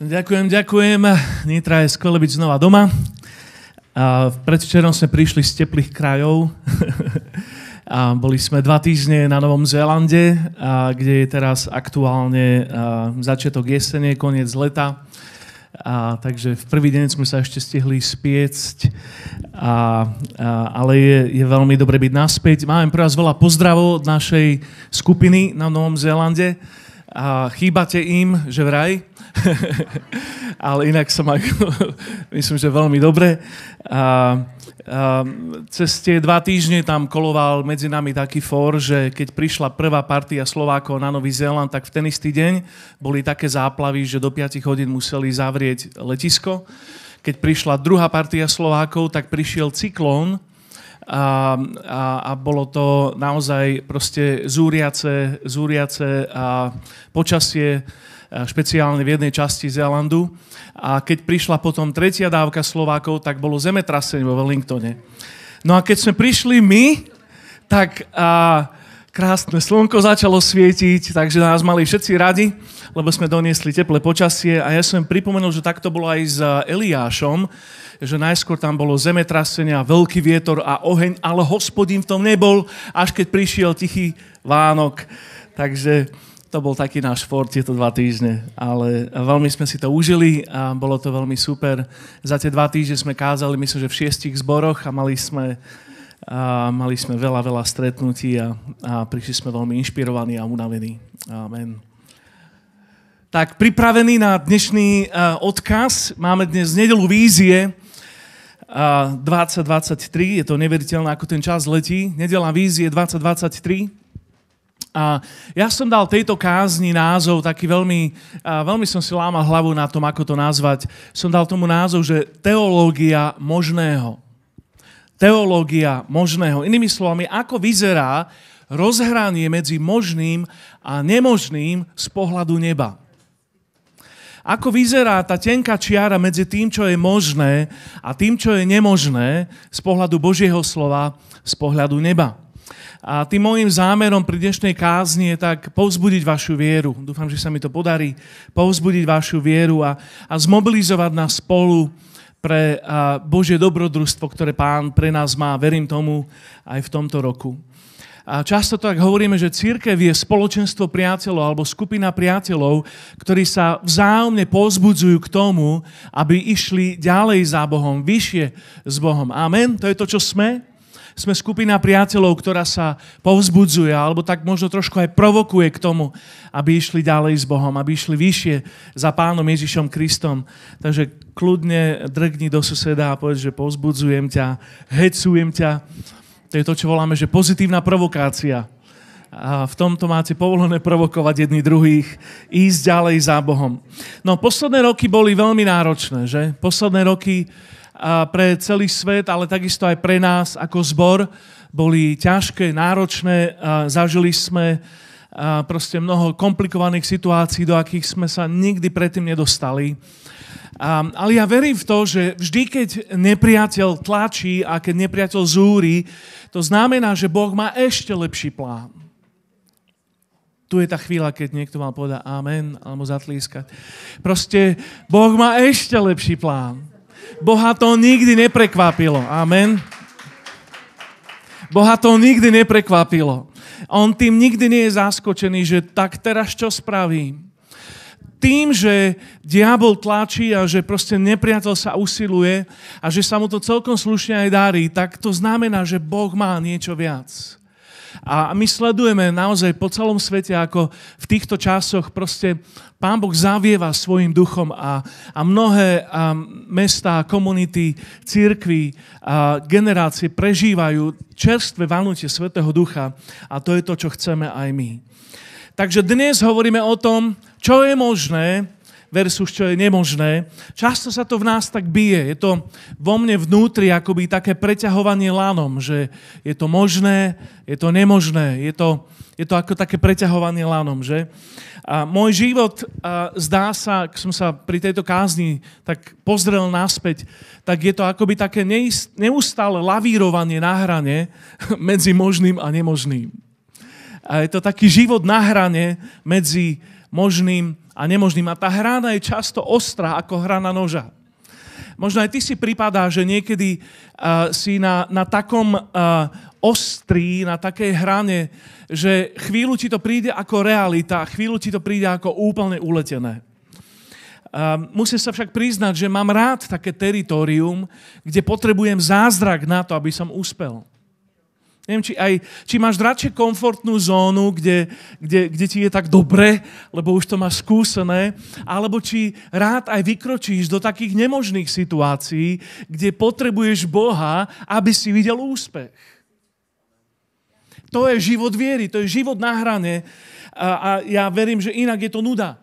Ďakujem, ďakujem. Nitra je skvelé byť znova doma. A predvčerom sme prišli z teplých krajov. A boli sme dva týždne na Novom Zélande, kde je teraz aktuálne začiatok jesene, koniec leta. A, takže v prvý deň sme sa ešte stihli spiecť, a, a, ale je, je veľmi dobre byť naspäť. Máme pre vás veľa pozdravov od našej skupiny na Novom Zélande. A chýbate im, že vraj. ale inak sa majú, myslím, že veľmi dobre. A, a, cez tie dva týždne tam koloval medzi nami taký for, že keď prišla prvá partia Slovákov na Nový Zéland, tak v ten istý deň boli také záplavy, že do 5 hodín museli zavrieť letisko. Keď prišla druhá partia Slovákov, tak prišiel cyklón, a, a, a bolo to naozaj proste zúriace, zúriace a počasie špeciálne v jednej časti Zélandu. A keď prišla potom tretia dávka Slovákov, tak bolo zemetrasenie vo Wellingtone. No a keď sme prišli my, tak a, krásne slnko začalo svietiť, takže nás mali všetci radi, lebo sme doniesli teplé počasie a ja som pripomenul, že takto bolo aj s Eliášom, že najskôr tam bolo zemetrasenie a veľký vietor a oheň, ale hospodín v tom nebol, až keď prišiel tichý Vánok. Takže to bol taký náš šport tieto dva týždne, ale veľmi sme si to užili a bolo to veľmi super. Za tie dva týždne sme kázali, myslím, že v šiestich zboroch a mali sme, a mali sme veľa, veľa stretnutí a, a prišli sme veľmi inšpirovaní a unavení. Amen. Tak pripravený na dnešný uh, odkaz. Máme dnes nedelu vízie uh, 2023. Je to neveriteľné, ako ten čas letí. Nedela vízie 2023. A ja som dal tejto kázni názov taký veľmi, veľmi som si lámal hlavu na tom, ako to nazvať. Som dal tomu názov, že teológia možného. Teológia možného. Inými slovami, ako vyzerá rozhranie medzi možným a nemožným z pohľadu neba. Ako vyzerá tá tenká čiara medzi tým, čo je možné a tým, čo je nemožné z pohľadu Božieho slova, z pohľadu neba. A tým môjim zámerom pri dnešnej kázni je tak povzbudiť vašu vieru. Dúfam, že sa mi to podarí. Povzbudiť vašu vieru a, a zmobilizovať nás spolu pre Božie dobrodružstvo, ktoré Pán pre nás má. Verím tomu aj v tomto roku. A často tak hovoríme, že církev je spoločenstvo priateľov alebo skupina priateľov, ktorí sa vzájomne pozbudzujú k tomu, aby išli ďalej za Bohom, vyššie s Bohom. Amen? To je to, čo sme sme skupina priateľov, ktorá sa povzbudzuje, alebo tak možno trošku aj provokuje k tomu, aby išli ďalej s Bohom, aby išli vyššie za Pánom Ježišom Kristom. Takže kľudne drgni do suseda a povedz, že povzbudzujem ťa, hecujem ťa. To je to, čo voláme, že pozitívna provokácia. A v tomto máte povolené provokovať jedni druhých, ísť ďalej za Bohom. No, posledné roky boli veľmi náročné, že? Posledné roky pre celý svet, ale takisto aj pre nás ako zbor boli ťažké, náročné. Zažili sme proste mnoho komplikovaných situácií, do akých sme sa nikdy predtým nedostali. ale ja verím v to, že vždy, keď nepriateľ tlačí a keď nepriateľ zúri, to znamená, že Boh má ešte lepší plán. Tu je tá chvíľa, keď niekto mal povedať amen alebo zatlískať. Proste Boh má ešte lepší plán. Boha to nikdy neprekvapilo. Amen. Boha to nikdy neprekvapilo. On tým nikdy nie je zaskočený, že tak teraz čo spravím? Tým, že diabol tlačí a že proste nepriateľ sa usiluje a že sa mu to celkom slušne aj darí, tak to znamená, že Boh má niečo viac. A my sledujeme naozaj po celom svete, ako v týchto časoch proste Pán Boh zavieva svojim duchom a, a mnohé a mestá, komunity, církvy, a generácie prežívajú čerstvé vanutie Svetého Ducha a to je to, čo chceme aj my. Takže dnes hovoríme o tom, čo je možné versus čo je nemožné. Často sa to v nás tak bije. Je to vo mne vnútri akoby také preťahovanie lanom, že je to možné, je to nemožné. Je to, je to ako také preťahovanie lanom, že? A môj život, a zdá sa, ak som sa pri tejto kázni tak pozrel naspäť, tak je to akoby také neustále lavírovanie na hrane medzi možným a nemožným. A je to taký život na hrane medzi možným a nemožným. A tá hrana je často ostrá ako hrana noža. Možno aj ty si pripadá, že niekedy uh, si na, na takom uh, ostrí, na takej hrane, že chvíľu ti to príde ako realita, chvíľu ti to príde ako úplne uletené. Uh, musím sa však priznať, že mám rád také teritorium, kde potrebujem zázrak na to, aby som uspel. Neviem, či, aj, či máš radšej komfortnú zónu, kde, kde, kde ti je tak dobre, lebo už to máš skúsené, alebo či rád aj vykročíš do takých nemožných situácií, kde potrebuješ Boha, aby si videl úspech. To je život viery, to je život na hrane a, a ja verím, že inak je to nuda.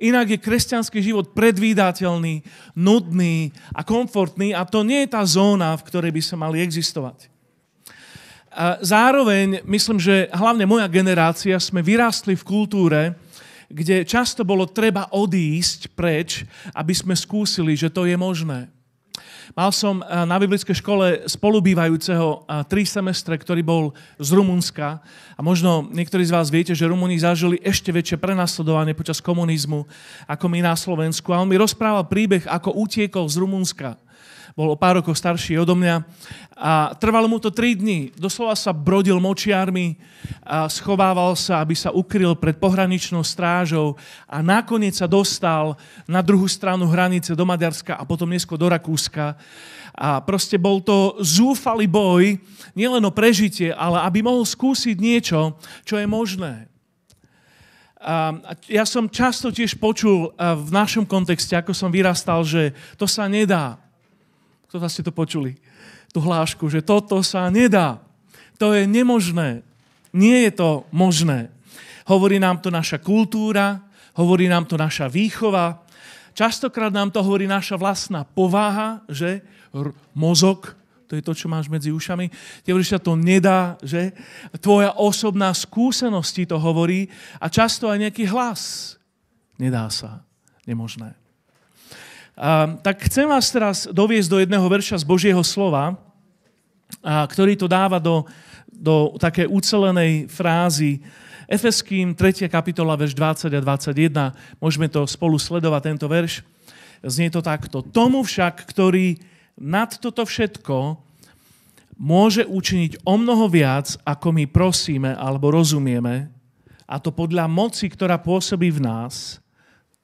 Inak je kresťanský život predvídateľný, nudný a komfortný a to nie je tá zóna, v ktorej by sa mali existovať. Zároveň, myslím, že hlavne moja generácia sme vyrástli v kultúre, kde často bolo treba odísť preč, aby sme skúsili, že to je možné. Mal som na biblickej škole spolubývajúceho tri semestre, ktorý bol z Rumunska. A možno niektorí z vás viete, že Rumúni zažili ešte väčšie prenasledovanie počas komunizmu ako my na Slovensku. A on mi rozprával príbeh, ako utiekol z Rumunska bol o pár rokov starší odo mňa. A trvalo mu to tri dni. Doslova sa brodil močiarmi, a schovával sa, aby sa ukryl pred pohraničnou strážou a nakoniec sa dostal na druhú stranu hranice do Maďarska a potom neskôr do Rakúska. A proste bol to zúfalý boj, nielen o prežitie, ale aby mohol skúsiť niečo, čo je možné. A ja som často tiež počul v našom kontexte, ako som vyrastal, že to sa nedá. To ste to počuli, tú hlášku, že toto sa nedá. To je nemožné. Nie je to možné. Hovorí nám to naša kultúra, hovorí nám to naša výchova, častokrát nám to hovorí naša vlastná povaha, že mozog, to je to, čo máš medzi ušami. Ti hovorí, že to nedá, že tvoja osobná skúsenosť ti to hovorí a často aj nejaký hlas. Nedá sa. Nemožné. Tak chcem vás teraz doviesť do jedného verša z Božieho slova, a, ktorý to dáva do, do také ucelenej frázy. Efeským 3. kapitola, verš 20 a 21. Môžeme to spolu sledovať, tento verš. Znie to takto. Tomu však, ktorý nad toto všetko môže učiniť o mnoho viac, ako my prosíme alebo rozumieme, a to podľa moci, ktorá pôsobí v nás,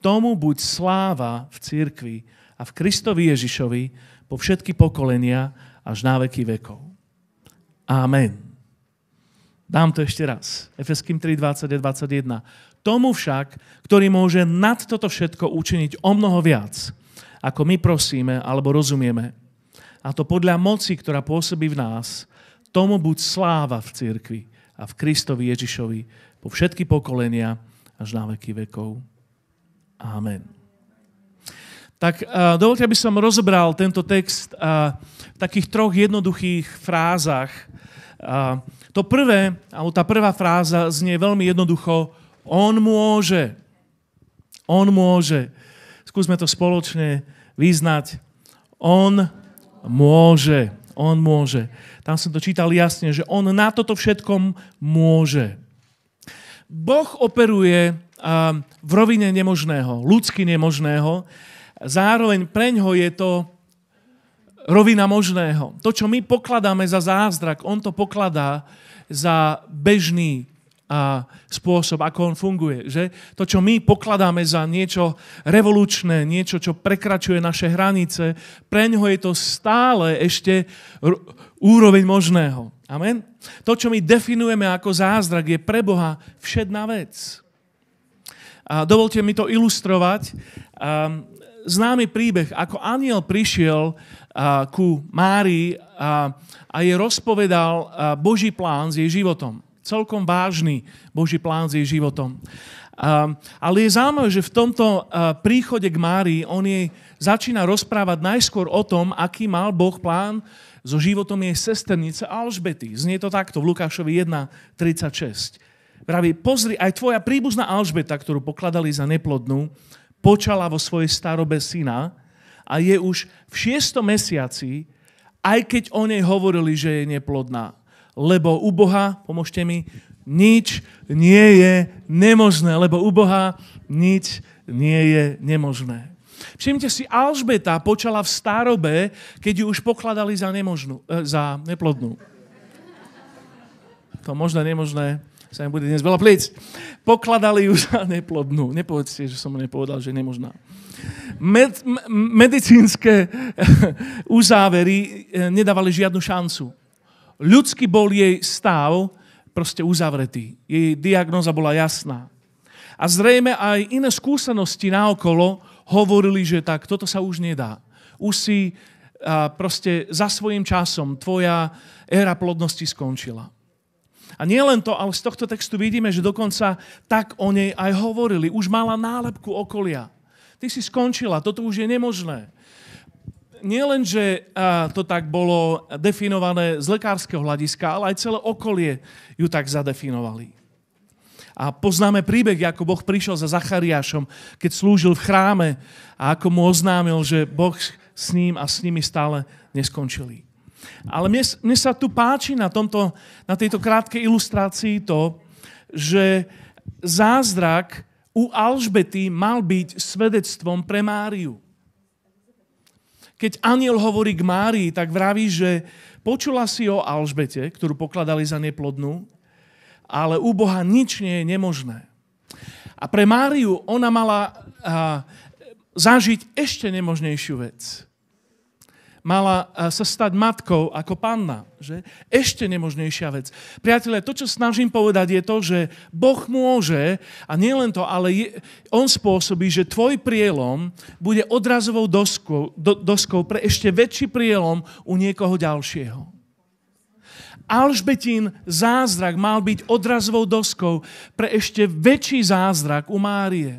Tomu buď sláva v cirkvi a v Kristovi Ježišovi po všetky pokolenia až na veky vekov. Amen. Dám to ešte raz. Efeským 3, 20 21. Tomu však, ktorý môže nad toto všetko učiniť o mnoho viac, ako my prosíme alebo rozumieme. A to podľa moci, ktorá pôsobí v nás, tomu buď sláva v cirkvi a v Kristovi Ježišovi po všetky pokolenia až na veky vekov. Amen. Tak uh, dovolte, aby som rozobral tento text uh, v takých troch jednoduchých frázach. Uh, to prvé, alebo tá prvá fráza znie veľmi jednoducho. On môže. On môže. Skúsme to spoločne vyznať. On môže. On môže. Tam som to čítal jasne, že on na toto všetkom môže. Boh operuje v rovine nemožného, ľudsky nemožného. Zároveň preňho je to rovina možného. To, čo my pokladáme za zázrak, on to pokladá za bežný spôsob, ako on funguje. Že? To, čo my pokladáme za niečo revolučné, niečo, čo prekračuje naše hranice, pre ňoho je to stále ešte úroveň možného. Amen? To, čo my definujeme ako zázrak, je pre Boha všedná vec. A dovolte mi to ilustrovať. Známy príbeh, ako aniel prišiel ku Márii a, a jej rozpovedal Boží plán s jej životom. Celkom vážny Boží plán s jej životom. Ale je zaujímavé, že v tomto príchode k Márii on jej začína rozprávať najskôr o tom, aký mal Boh plán so životom jej sesternice Alžbety. Znie to takto v Lukášovi 1.36. Vraví, pozri, aj tvoja príbuzná Alžbeta, ktorú pokladali za neplodnú, počala vo svojej starobe syna a je už v šiestom mesiaci, aj keď o nej hovorili, že je neplodná. Lebo u Boha, pomôžte mi, Nič nie je nemožné, lebo u Boha nič nie je nemožné. Všimte si, Alžbeta počala v starobe, keď ju už pokladali za, nemožnú, e, za neplodnú. To možné, nemožné, sa im bude dnes veľa plic. Pokladali ju za neplodnú. Nepovedzte, že som nepovedal, že je nemožná. Med, medicínske uzávery e, nedávali žiadnu šancu. Ľudský bol jej stav proste uzavretý. Jej diagnoza bola jasná. A zrejme aj iné skúsenosti naokolo hovorili, že tak toto sa už nedá. Už si a, proste za svojím časom tvoja éra plodnosti skončila. A nie len to, ale z tohto textu vidíme, že dokonca tak o nej aj hovorili. Už mala nálepku okolia. Ty si skončila, toto už je nemožné. Nie len, že to tak bolo definované z lekárskeho hľadiska, ale aj celé okolie ju tak zadefinovali. A poznáme príbeh, ako Boh prišiel za Zachariášom, keď slúžil v chráme a ako mu oznámil, že Boh s ním a s nimi stále neskončili. Ale mne, mne sa tu páči na, tomto, na tejto krátkej ilustrácii to, že zázrak u Alžbety mal byť svedectvom pre Máriu. Keď aniel hovorí k Márii, tak vraví, že počula si o Alžbete, ktorú pokladali za neplodnú, ale u Boha nič nie je nemožné. A pre Máriu ona mala a, zažiť ešte nemožnejšiu vec. Mala sa stať matkou ako panna. Že? Ešte nemožnejšia vec. Priatelia, to, čo snažím povedať, je to, že Boh môže, a nielen to, ale je, On spôsobí, že tvoj prielom bude odrazovou doskou, do, doskou pre ešte väčší prielom u niekoho ďalšieho. Alžbetín zázrak mal byť odrazovou doskou pre ešte väčší zázrak u Márie.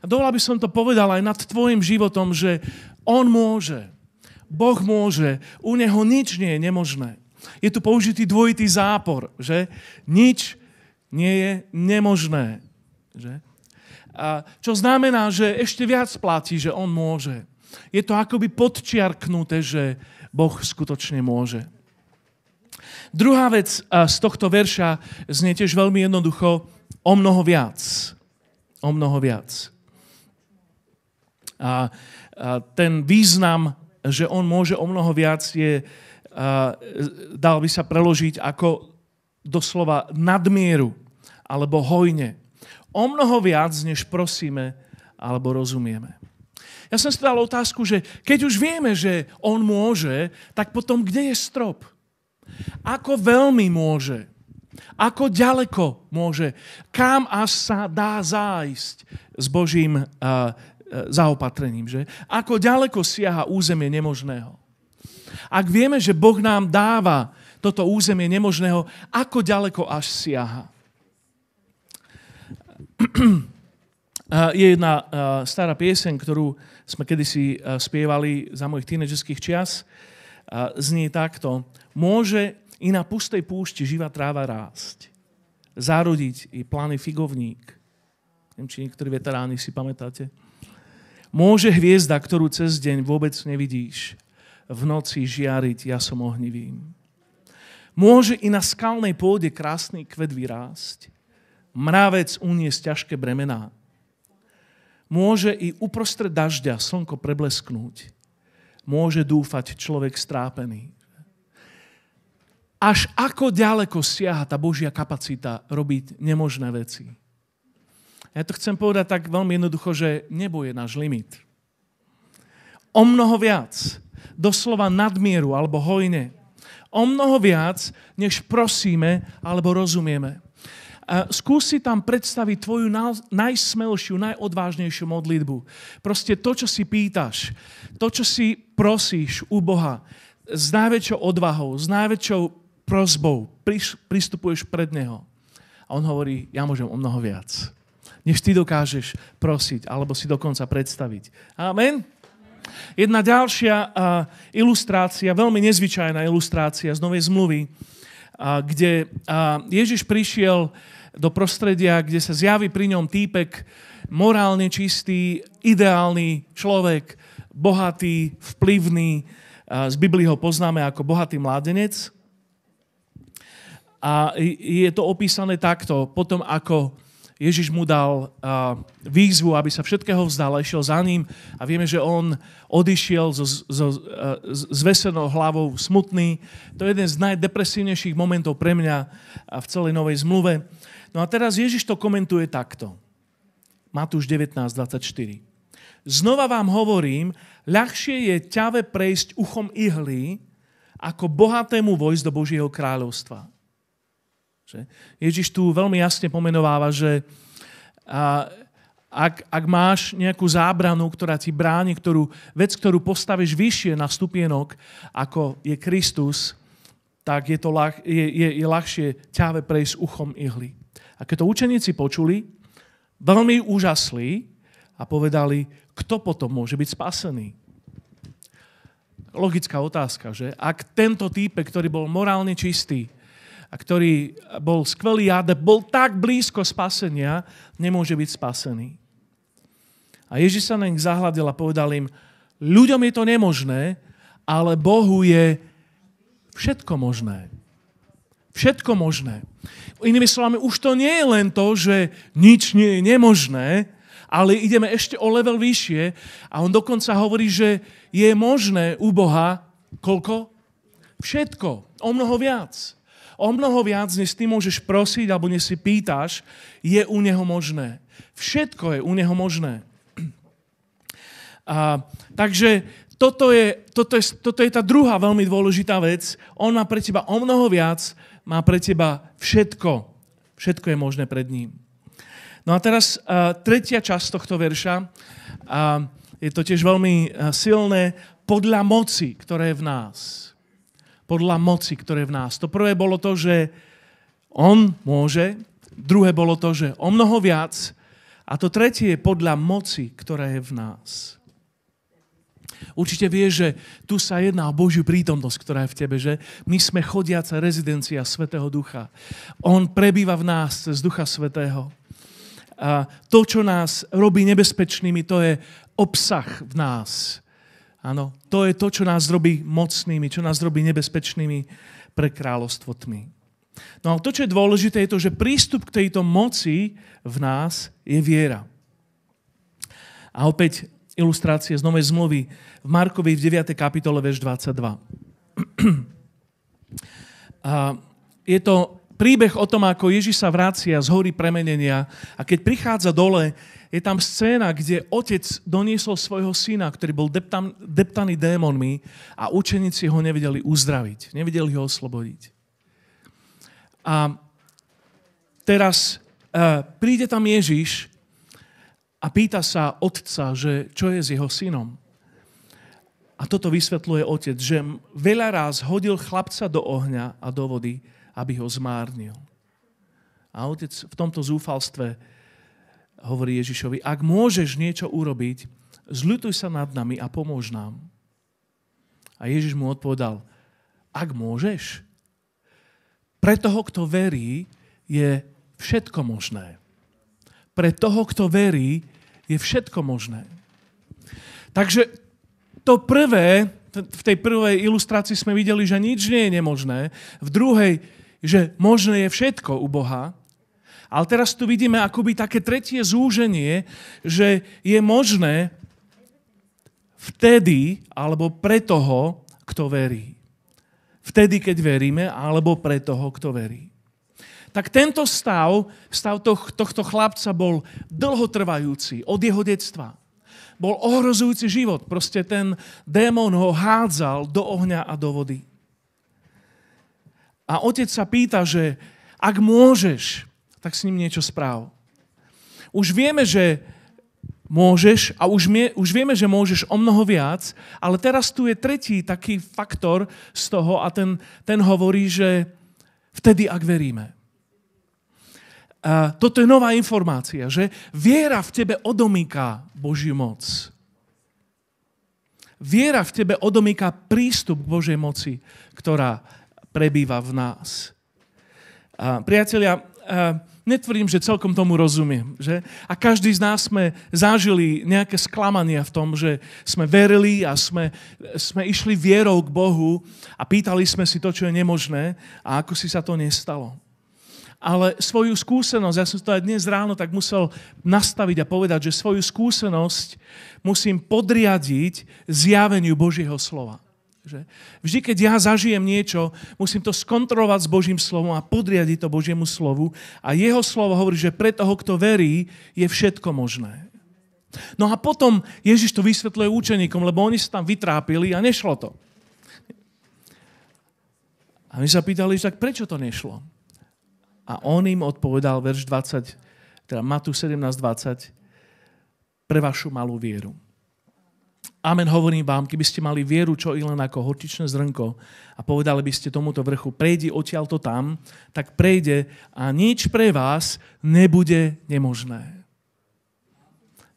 A dovolal by som to povedal aj nad tvojim životom, že on môže. Boh môže. U neho nič nie je nemožné. Je tu použitý dvojitý zápor, že nič nie je nemožné. Že? A čo znamená, že ešte viac platí, že on môže. Je to akoby podčiarknuté, že Boh skutočne môže. Druhá vec z tohto verša znie tiež veľmi jednoducho o mnoho viac. O mnoho viac. A, a ten význam, že on môže o mnoho viac, je, dal by sa preložiť ako doslova nadmieru alebo hojne. O mnoho viac, než prosíme alebo rozumieme. Ja som si dal otázku, že keď už vieme, že on môže, tak potom kde je strop? Ako veľmi môže? Ako ďaleko môže? Kam až sa dá zájsť s Božím uh, zaopatrením? Že? Ako ďaleko siaha územie nemožného? Ak vieme, že Boh nám dáva toto územie nemožného, ako ďaleko až siaha? Je jedna stará pieseň, ktorú sme kedysi spievali za mojich tínedžerských čias. Znie takto môže i na pustej púšti živá tráva rásť. Zarodiť i plány figovník. Neviem, či niektorí veteráni si pamätáte. Môže hviezda, ktorú cez deň vôbec nevidíš, v noci žiariť jasom ohnivým. Môže i na skalnej pôde krásny kvet vyrásť, mravec uniesť ťažké bremená. Môže i uprostred dažďa slnko preblesknúť. Môže dúfať človek strápený až ako ďaleko siaha tá Božia kapacita robiť nemožné veci. Ja to chcem povedať tak veľmi jednoducho, že nebo je náš limit. O mnoho viac, doslova nadmieru alebo hojne. O mnoho viac, než prosíme alebo rozumieme. Skúsi tam predstaviť tvoju najsmelšiu, najodvážnejšiu modlitbu. Proste to, čo si pýtaš, to, čo si prosíš u Boha, s najväčšou odvahou, s najväčšou prozbou pristupuješ pred Neho. A on hovorí, ja môžem o mnoho viac. Než ty dokážeš prosiť, alebo si dokonca predstaviť. Amen? Jedna ďalšia ilustrácia, veľmi nezvyčajná ilustrácia z Novej zmluvy, kde Ježiš prišiel do prostredia, kde sa zjaví pri ňom týpek, morálne čistý, ideálny človek, bohatý, vplyvný. Z Biblii ho poznáme ako bohatý mládenec A je to opísané takto, potom ako Ježiš mu dal výzvu, aby sa všetkého vzdal a išiel za ním a vieme, že on odišiel so, so, s vesenou hlavou smutný. To je jeden z najdepresívnejších momentov pre mňa v celej Novej zmluve. No a teraz Ježiš to komentuje takto. Matúš 19.24. Znova vám hovorím, ľahšie je ťave prejsť uchom ihly, ako bohatému vojsť do Božieho kráľovstva. Že? Ježiš tu veľmi jasne pomenováva, že a, ak, ak máš nejakú zábranu, ktorá ti bráni, ktorú, vec, ktorú postavíš vyššie na stupienok, ako je Kristus, tak je, to, je, je, je ľahšie ťave prejsť uchom ihly. A keď to učeníci počuli, veľmi úžasli a povedali, kto potom môže byť spasený. Logická otázka, že? Ak tento týpe, ktorý bol morálne čistý, a ktorý bol skvelý adept, bol tak blízko spasenia, nemôže byť spasený. A Ježiš sa na nich zahľadil a povedal im, ľuďom je to nemožné, ale Bohu je všetko možné. Všetko možné. Inými slovami, už to nie je len to, že nič nie je nemožné, ale ideme ešte o level vyššie a on dokonca hovorí, že je možné u Boha koľko? Všetko. O mnoho viac. O mnoho viac, než ty môžeš prosiť alebo než si pýtaš, je u Neho možné. Všetko je u Neho možné. A, takže toto je, toto, je, toto je tá druhá veľmi dôležitá vec. On má pre teba o mnoho viac, má pre teba všetko. Všetko je možné pred ním. No a teraz uh, tretia časť tohto verša. Uh, je to tiež veľmi silné. Podľa moci, ktoré je v nás podľa moci, ktoré je v nás. To prvé bolo to, že on môže, druhé bolo to, že o mnoho viac a to tretie je podľa moci, ktorá je v nás. Určite vieš, že tu sa jedná o Božiu prítomnosť, ktorá je v tebe, že my sme chodiaca rezidencia Svetého Ducha. On prebýva v nás cez Ducha Svetého. A to, čo nás robí nebezpečnými, to je obsah v nás. Áno, to je to, čo nás robí mocnými, čo nás robí nebezpečnými pre kráľovstvo tmy. No a to, čo je dôležité, je to, že prístup k tejto moci v nás je viera. A opäť ilustrácie z Novej zmluvy v Markovi v 9. kapitole, verš 22. A je to príbeh o tom, ako Ježiš sa vracia z hory premenenia a keď prichádza dole, je tam scéna, kde otec doniesol svojho syna, ktorý bol deptan, deptaný démonmi a učeníci ho nevedeli uzdraviť, nevedeli ho oslobodiť. A teraz uh, príde tam Ježiš a pýta sa otca, že čo je s jeho synom. A toto vysvetľuje otec, že veľa raz hodil chlapca do ohňa a do vody, aby ho zmárnil. A otec v tomto zúfalstve hovorí Ježišovi, ak môžeš niečo urobiť, zľutuj sa nad nami a pomôž nám. A Ježiš mu odpovedal, ak môžeš, pre toho, kto verí, je všetko možné. Pre toho, kto verí, je všetko možné. Takže to prvé, v tej prvej ilustrácii sme videli, že nič nie je nemožné. V druhej, že možné je všetko u Boha. Ale teraz tu vidíme akoby také tretie zúženie, že je možné vtedy alebo pre toho, kto verí. Vtedy, keď veríme, alebo pre toho, kto verí. Tak tento stav, stav tohto chlapca bol dlhotrvajúci od jeho detstva. Bol ohrozujúci život. Proste ten démon ho hádzal do ohňa a do vody. A otec sa pýta, že ak môžeš, tak s ním niečo správ. Už vieme, že môžeš a už, mie, už vieme, že môžeš o mnoho viac, ale teraz tu je tretí taký faktor z toho a ten, ten hovorí, že vtedy, ak veríme. A toto je nová informácia, že viera v tebe odomýka Božiu moc. Viera v tebe odomýka prístup k Božej moci, ktorá prebýva v nás. A priatelia, a netvrdím, že celkom tomu rozumiem. Že? A každý z nás sme zažili nejaké sklamania v tom, že sme verili a sme, sme išli vierou k Bohu a pýtali sme si to, čo je nemožné a ako si sa to nestalo. Ale svoju skúsenosť, ja som to aj dnes ráno tak musel nastaviť a povedať, že svoju skúsenosť musím podriadiť zjaveniu Božieho slova. Že vždy, keď ja zažijem niečo, musím to skontrolovať s Božím slovom a podriadiť to Božiemu slovu. A jeho slovo hovorí, že pre toho, kto verí, je všetko možné. No a potom Ježiš to vysvetľuje učeníkom, lebo oni sa tam vytrápili a nešlo to. A my sa pýtali, tak prečo to nešlo? A on im odpovedal, verš 20, teda Matu 17, 20, pre vašu malú vieru. Amen, hovorím vám, keby ste mali vieru, čo i len ako hortičné zrnko a povedali by ste tomuto vrchu, prejdi odtiaľto tam, tak prejde a nič pre vás nebude nemožné.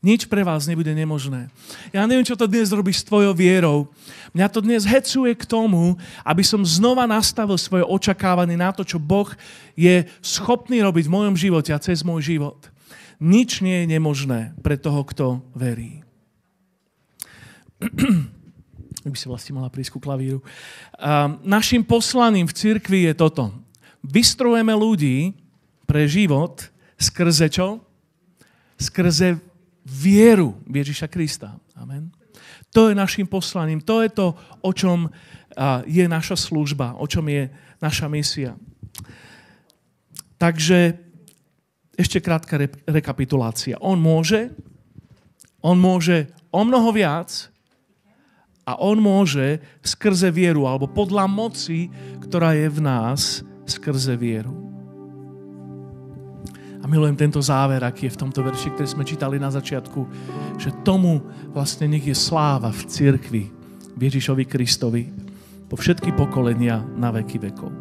Nič pre vás nebude nemožné. Ja neviem, čo to dnes robí s tvojou vierou. Mňa to dnes hecuje k tomu, aby som znova nastavil svoje očakávanie na to, čo Boh je schopný robiť v mojom živote a cez môj život. Nič nie je nemožné pre toho, kto verí by si vlastne mala prísť ku klavíru. A našim poslaním v cirkvi je toto. Vystrojeme ľudí pre život skrze čo? Skrze vieru Ježiša Krista. Amen. To je našim poslaním. To je to, o čom je naša služba, o čom je naša misia. Takže ešte krátka rekapitulácia. On môže, on môže o mnoho viac, a on môže skrze vieru, alebo podľa moci, ktorá je v nás, skrze vieru. A milujem tento záver, aký je v tomto verši, ktorý sme čítali na začiatku, že tomu vlastne nech je sláva v cirkvi, v Ježišovi Kristovi, po všetky pokolenia na veky vekov.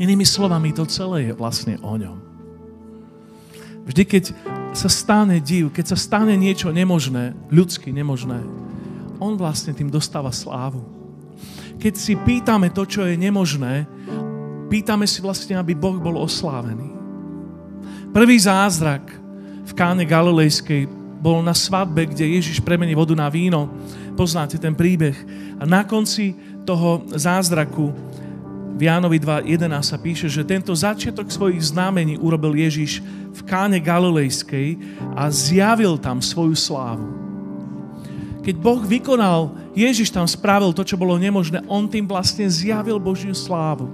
Inými slovami, to celé je vlastne o ňom. Vždy, keď sa stane div, keď sa stane niečo nemožné, ľudsky nemožné, on vlastne tým dostáva slávu. Keď si pýtame to, čo je nemožné, pýtame si vlastne, aby Boh bol oslávený. Prvý zázrak v káne Galilejskej bol na svadbe, kde Ježiš premení vodu na víno. Poznáte ten príbeh. A na konci toho zázraku v Jánovi 2.11 sa píše, že tento začiatok svojich znamení urobil Ježiš v káne Galilejskej a zjavil tam svoju slávu. Keď Boh vykonal, Ježiš tam spravil to, čo bolo nemožné, on tým vlastne zjavil Božiu slávu.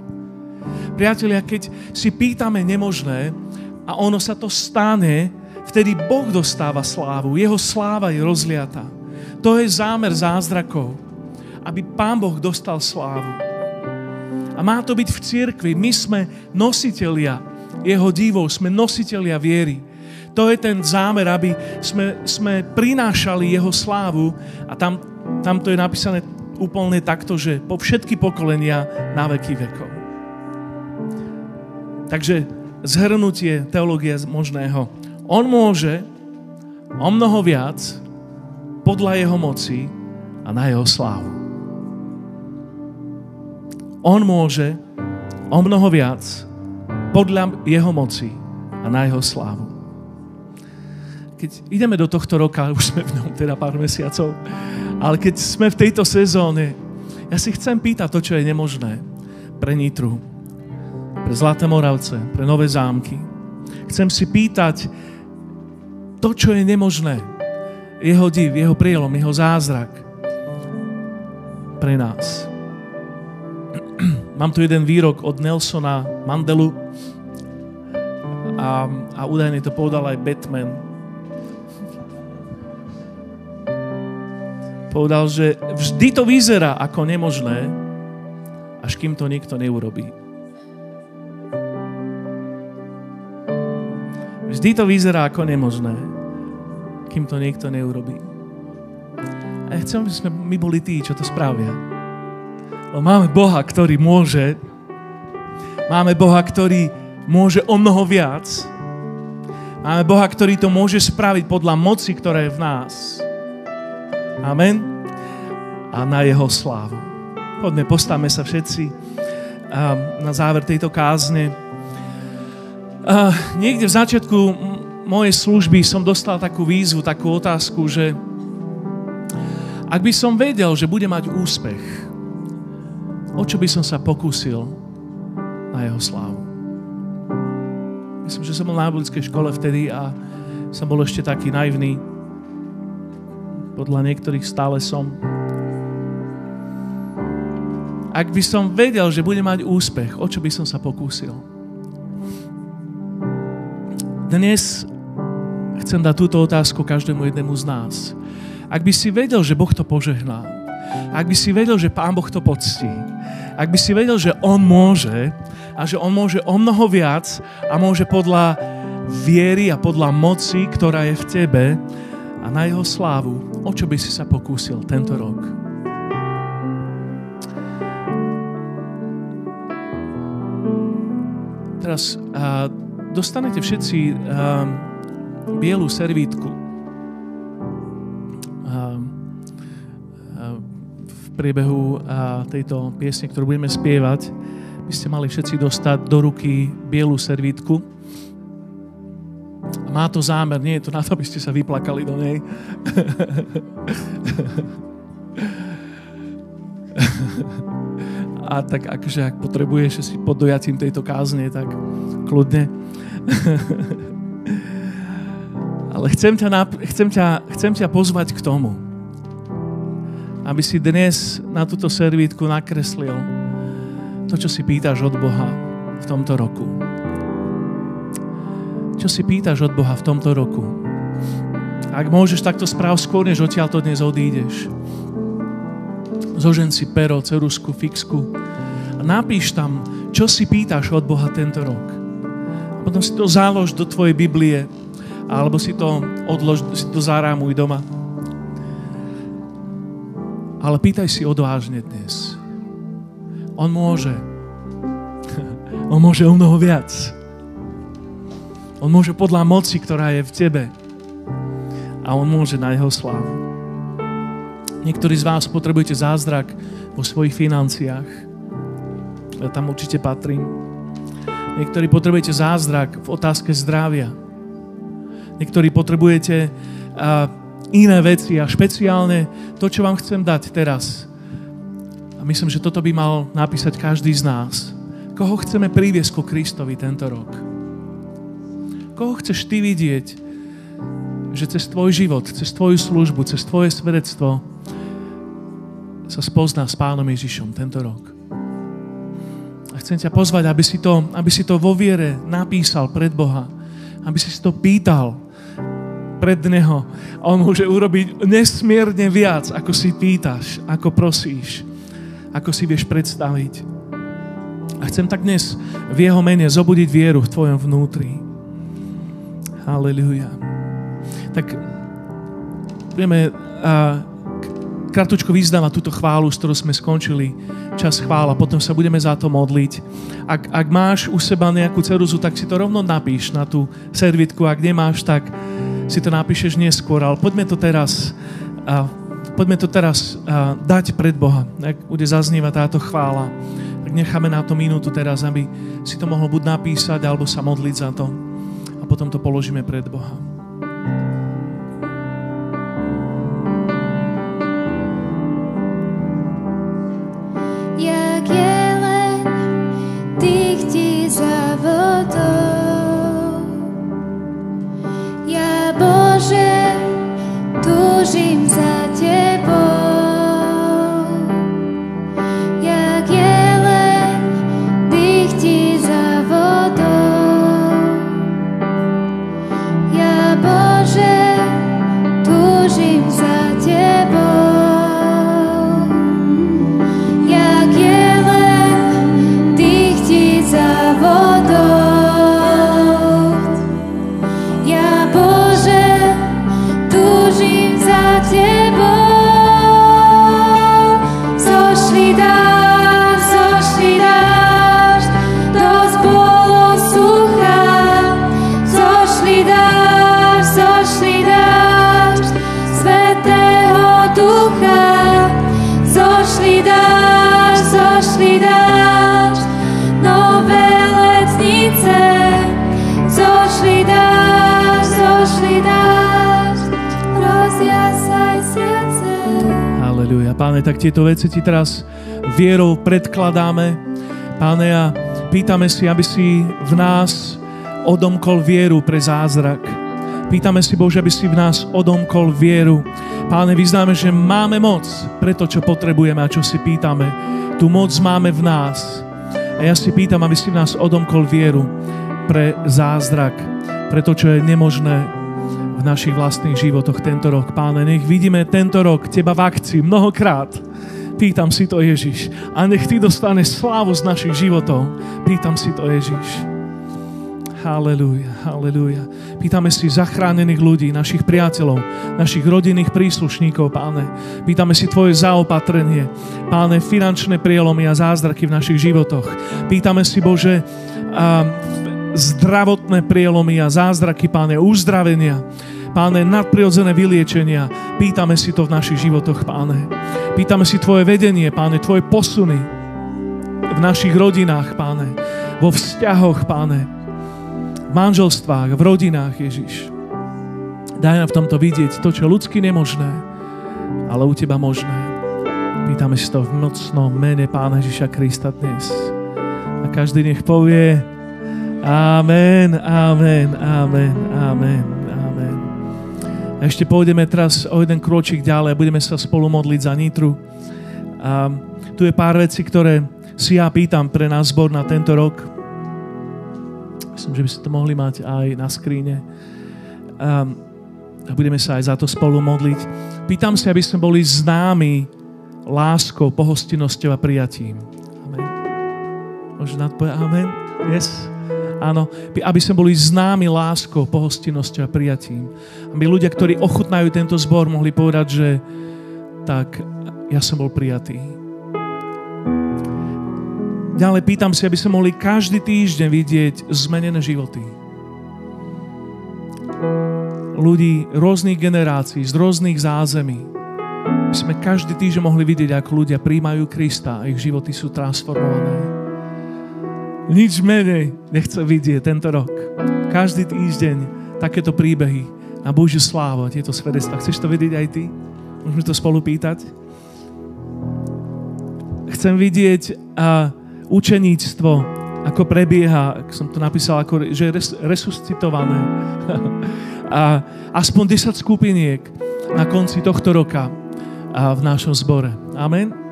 Priatelia, keď si pýtame nemožné a ono sa to stane, vtedy Boh dostáva slávu. Jeho sláva je rozliata. To je zámer zázrakov, aby Pán Boh dostal slávu. A má to byť v cirkvi. My sme nositelia jeho divov, sme nositelia viery to je ten zámer, aby sme, sme prinášali jeho slávu a tam, tam to je napísané úplne takto, že po všetky pokolenia na veky vekov. Takže zhrnutie teológie možného. On môže o mnoho viac podľa jeho moci a na jeho slávu. On môže o mnoho viac podľa jeho moci a na jeho slávu keď ideme do tohto roka, už sme v ňom teda pár mesiacov, ale keď sme v tejto sezóne, ja si chcem pýtať to, čo je nemožné pre Nitru, pre Zlaté Moravce, pre Nové zámky. Chcem si pýtať to, čo je nemožné. Jeho div, jeho prielom, jeho zázrak pre nás. Mám tu jeden výrok od Nelsona Mandelu a, a údajne to povedal aj Batman Povedal, že vždy to vyzerá ako nemožné, až kým to niekto neurobí. Vždy to vyzerá ako nemožné, kým to niekto neurobí. A ja chcem, aby sme my boli tí, čo to spravia. Lebo máme Boha, ktorý môže, máme Boha, ktorý môže o mnoho viac, máme Boha, ktorý to môže spraviť podľa moci, ktorá je v nás. Amen. A na jeho slávu. Poďme, postavme sa všetci na záver tejto kázne. Uh, niekde v začiatku mojej služby som dostal takú výzvu, takú otázku, že ak by som vedel, že bude mať úspech, o čo by som sa pokúsil na jeho slávu. Myslím, že som bol na biblickej škole vtedy a som bol ešte taký naivný. Podľa niektorých stále som. Ak by som vedel, že bude mať úspech, o čo by som sa pokúsil? Dnes chcem dať túto otázku každému jednému z nás. Ak by si vedel, že Boh to požehná, ak by si vedel, že Pán Boh to poctí, ak by si vedel, že On môže a že On môže o mnoho viac a môže podľa viery a podľa moci, ktorá je v tebe a na Jeho slávu, o čo by si sa pokúsil tento rok? Teraz uh, dostanete všetci uh, bielú servítku. V priebehu tejto piesne, ktorú budeme spievať, by ste mali všetci dostať do ruky bielú servítku. Má to zámer, nie je to na to, aby ste sa vyplakali do nej. A tak akože ak potrebuješ si pod dojacím tejto kázne, tak kľudne. Ale chcem ťa, chcem, ťa, chcem ťa pozvať k tomu, aby si dnes na túto servítku nakreslil to, čo si pýtaš od Boha v tomto roku. Čo si pýtaš od Boha v tomto roku? Ak môžeš, takto správ skôr, než odtiaľ to dnes odídeš. Zožen si pero, cerusku, fixku a napíš tam, čo si pýtaš od Boha tento rok. A potom si to zálož do tvojej Biblie alebo si to odlož, si to zarámuj doma. Ale pýtaj si odvážne dnes. On môže. On môže o mnoho viac. On môže podľa moci, ktorá je v tebe. A on môže na jeho slávu. Niektorí z vás potrebujete zázrak vo svojich financiách. Ja tam určite patrím. Niektorí potrebujete zázrak v otázke zdravia Niektorí potrebujete uh, iné veci a špeciálne to, čo vám chcem dať teraz. A myslím, že toto by mal napísať každý z nás. Koho chceme priviesť ku Kristovi tento rok? Koho chceš ty vidieť, že cez tvoj život, cez tvoju službu, cez tvoje svedectvo sa spozná s Pánom Ježišom tento rok? A chcem ťa pozvať, aby si to, aby si to vo viere napísal pred Boha. Aby si to pýtal pred Neho. On môže urobiť nesmierne viac, ako si pýtaš, ako prosíš, ako si vieš predstaviť. A chcem tak dnes v Jeho mene zobudiť vieru v tvojom vnútri. Halleluja. Tak budeme a, kratučko vyzdávať túto chválu, s ktorou sme skončili čas chvála, potom sa budeme za to modliť. Ak, ak máš u seba nejakú ceruzu, tak si to rovno napíš na tú servitku, ak nemáš, tak si to napíšeš neskôr, ale poďme to teraz, uh, poďme to teraz uh, dať pred Boha. Ak bude zaznievať táto chvála, tak necháme na to minútu teraz, aby si to mohol buď napísať, alebo sa modliť za to. Potom to položíme pred Boha. Jak jelen, tých ti za vodou. Tieto veci ti teraz vierou predkladáme. Páne, a pýtame si, aby si v nás odomkol vieru pre zázrak. Pýtame si, Bože, aby si v nás odomkol vieru. Páne, vyznáme, že máme moc pre to, čo potrebujeme a čo si pýtame. Tu moc máme v nás. A ja si pýtam, aby si v nás odomkol vieru pre zázrak, pre to, čo je nemožné v našich vlastných životoch tento rok. Páne, nech vidíme tento rok Teba v akcii mnohokrát. Pýtam si to Ježiš. A nech Ty dostaneš slávu z našich životov. Pýtam si to Ježiš. Halelúja, halelúja. Pýtame si zachránených ľudí, našich priateľov, našich rodinných príslušníkov, páne. Pýtame si Tvoje zaopatrenie, páne, finančné prielomy a zázraky v našich životoch. Pýtame si, Bože, zdravotné prielomy a zázraky, páne, uzdravenia, páne, nadprirodzené vyliečenia. Pýtame si to v našich životoch, páne. Pýtame si Tvoje vedenie, páne, Tvoje posuny v našich rodinách, páne, vo vzťahoch, páne, v manželstvách, v rodinách, Ježiš. Daj nám v tomto vidieť to, čo ľudsky nemožné, ale u Teba možné. Pýtame si to v mocnom mene Pána Ježiša Krista dnes. A každý nech povie, Amen, amen, amen, amen. A ešte pôjdeme teraz o jeden kročík ďalej a budeme sa spolu modliť za Nitru. A tu je pár vecí, ktoré si ja pýtam pre nás zbor na tento rok. Myslím, že by ste to mohli mať aj na skríne. A budeme sa aj za to spolu modliť. Pýtam si, aby sme boli známi láskou, pohostinnosťou a prijatím. Amen. Môžeš nadpovedať amen? Yes. Áno, aby sme boli známi láskou, pohostinnosťou a prijatím. Aby ľudia, ktorí ochutnajú tento zbor, mohli povedať, že tak, ja som bol prijatý. Ďalej pýtam si, aby sme mohli každý týždeň vidieť zmenené životy. Ľudí rôznych generácií, z rôznych zázemí. Aby sme každý týždeň mohli vidieť, ako ľudia príjmajú Krista a ich životy sú transformované. Nič menej nechce vidieť tento rok. Každý týždeň takéto príbehy na Božiu slávu tieto svedectvá. Chceš to vidieť aj ty? Môžeme to spolu pýtať? Chcem vidieť a učeníctvo, ako prebieha, ako som to napísal, ako, že je res, resuscitované. a aspoň 10 skupiniek na konci tohto roka a v našom zbore. Amen.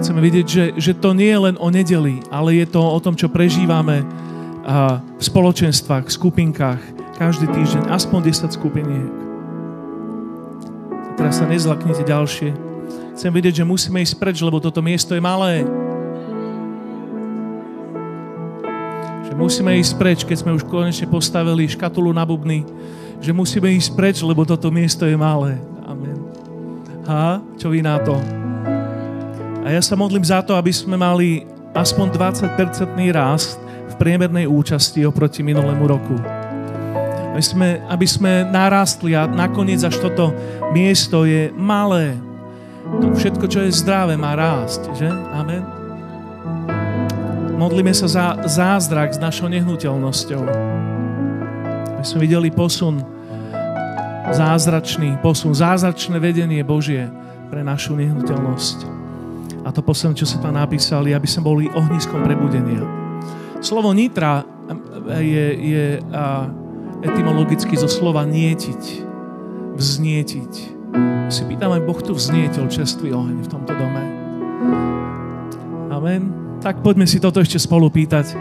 Chceme vidieť, že, že to nie je len o nedeli, ale je to o tom, čo prežívame v spoločenstvách, v skupinkách, každý týždeň, aspoň 10 skupiniek. Teraz sa nezlaknite ďalšie. Chcem vidieť, že musíme ísť preč, lebo toto miesto je malé. Že musíme ísť preč, keď sme už konečne postavili škatulu na bubny, že musíme ísť preč, lebo toto miesto je malé. Amen. Ha? Čo vy na to? A ja sa modlím za to, aby sme mali aspoň 20-percentný rast v priemernej účasti oproti minulému roku. Aby sme, aby sme narastli a nakoniec až toto miesto je malé. To všetko, čo je zdravé, má rásť, že? Amen. Modlíme sa za zázrak s našou nehnuteľnosťou. Aby sme videli posun, zázračný posun, zázračné vedenie Božie pre našu nehnuteľnosť. A to posledné, čo sa tam napísali, aby sme boli ohniskom prebudenia. Slovo nitra je, je a, etymologicky zo slova nietiť, vznietiť. Si pýtam, aj Boh tu vznietil čerstvý oheň v tomto dome. Amen. Tak poďme si toto ešte spolu pýtať.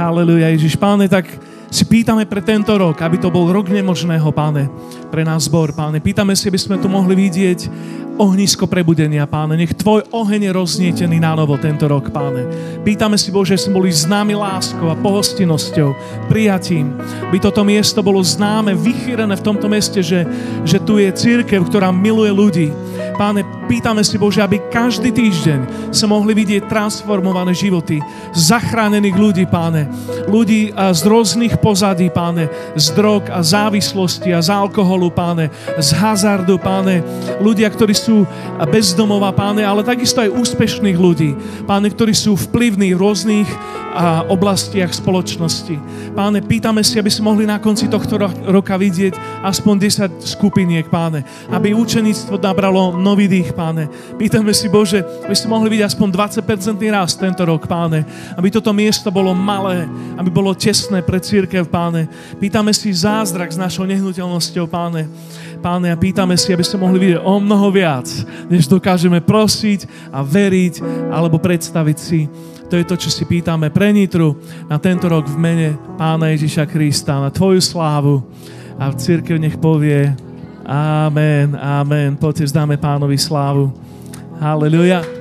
Haleluja, Ježiš. Páne, tak si pýtame pre tento rok, aby to bol rok nemožného, páne, pre nás zbor, páne. Pýtame si, aby sme tu mohli vidieť ohnisko prebudenia, páne. Nech tvoj oheň je roznietený na novo tento rok, páne. Pýtame si, Bože, že sme boli známi láskou a pohostinnosťou, prijatím. By toto miesto bolo známe, vychýrené v tomto meste, že, že tu je církev, ktorá miluje ľudí. Páne, pýtame si, Bože, aby každý týždeň sa mohli vidieť transformované životy zachránených ľudí, páne. Ľudí z rôznych pozadí, páne. Z drog a závislosti a z alkoholu, páne. Z hazardu, páne. Ľudia, ktorí sú bezdomová, páne, ale takisto aj úspešných ľudí, páne, ktorí sú vplyvní v rôznych a, oblastiach spoločnosti. Páne, pýtame si, aby sme mohli na konci tohto roka vidieť aspoň 10 skupiniek, páne, aby učeníctvo nabralo nový dých, páne. Pýtame si, Bože, aby ste mohli byť aspoň 20% rast tento rok, páne. Aby toto miesto bolo malé, aby bolo tesné pre církev, páne. Pýtame si zázrak s našou nehnuteľnosťou, páne. Páne, a pýtame si, aby ste mohli vidieť o mnoho viac, než dokážeme prosiť a veriť alebo predstaviť si. To je to, čo si pýtame pre Nitru na tento rok v mene Pána Ježiša Krista, na Tvoju slávu. A v církev nech povie Amen, amen. Poďte, zdáme pánovi slávu. Halleluja.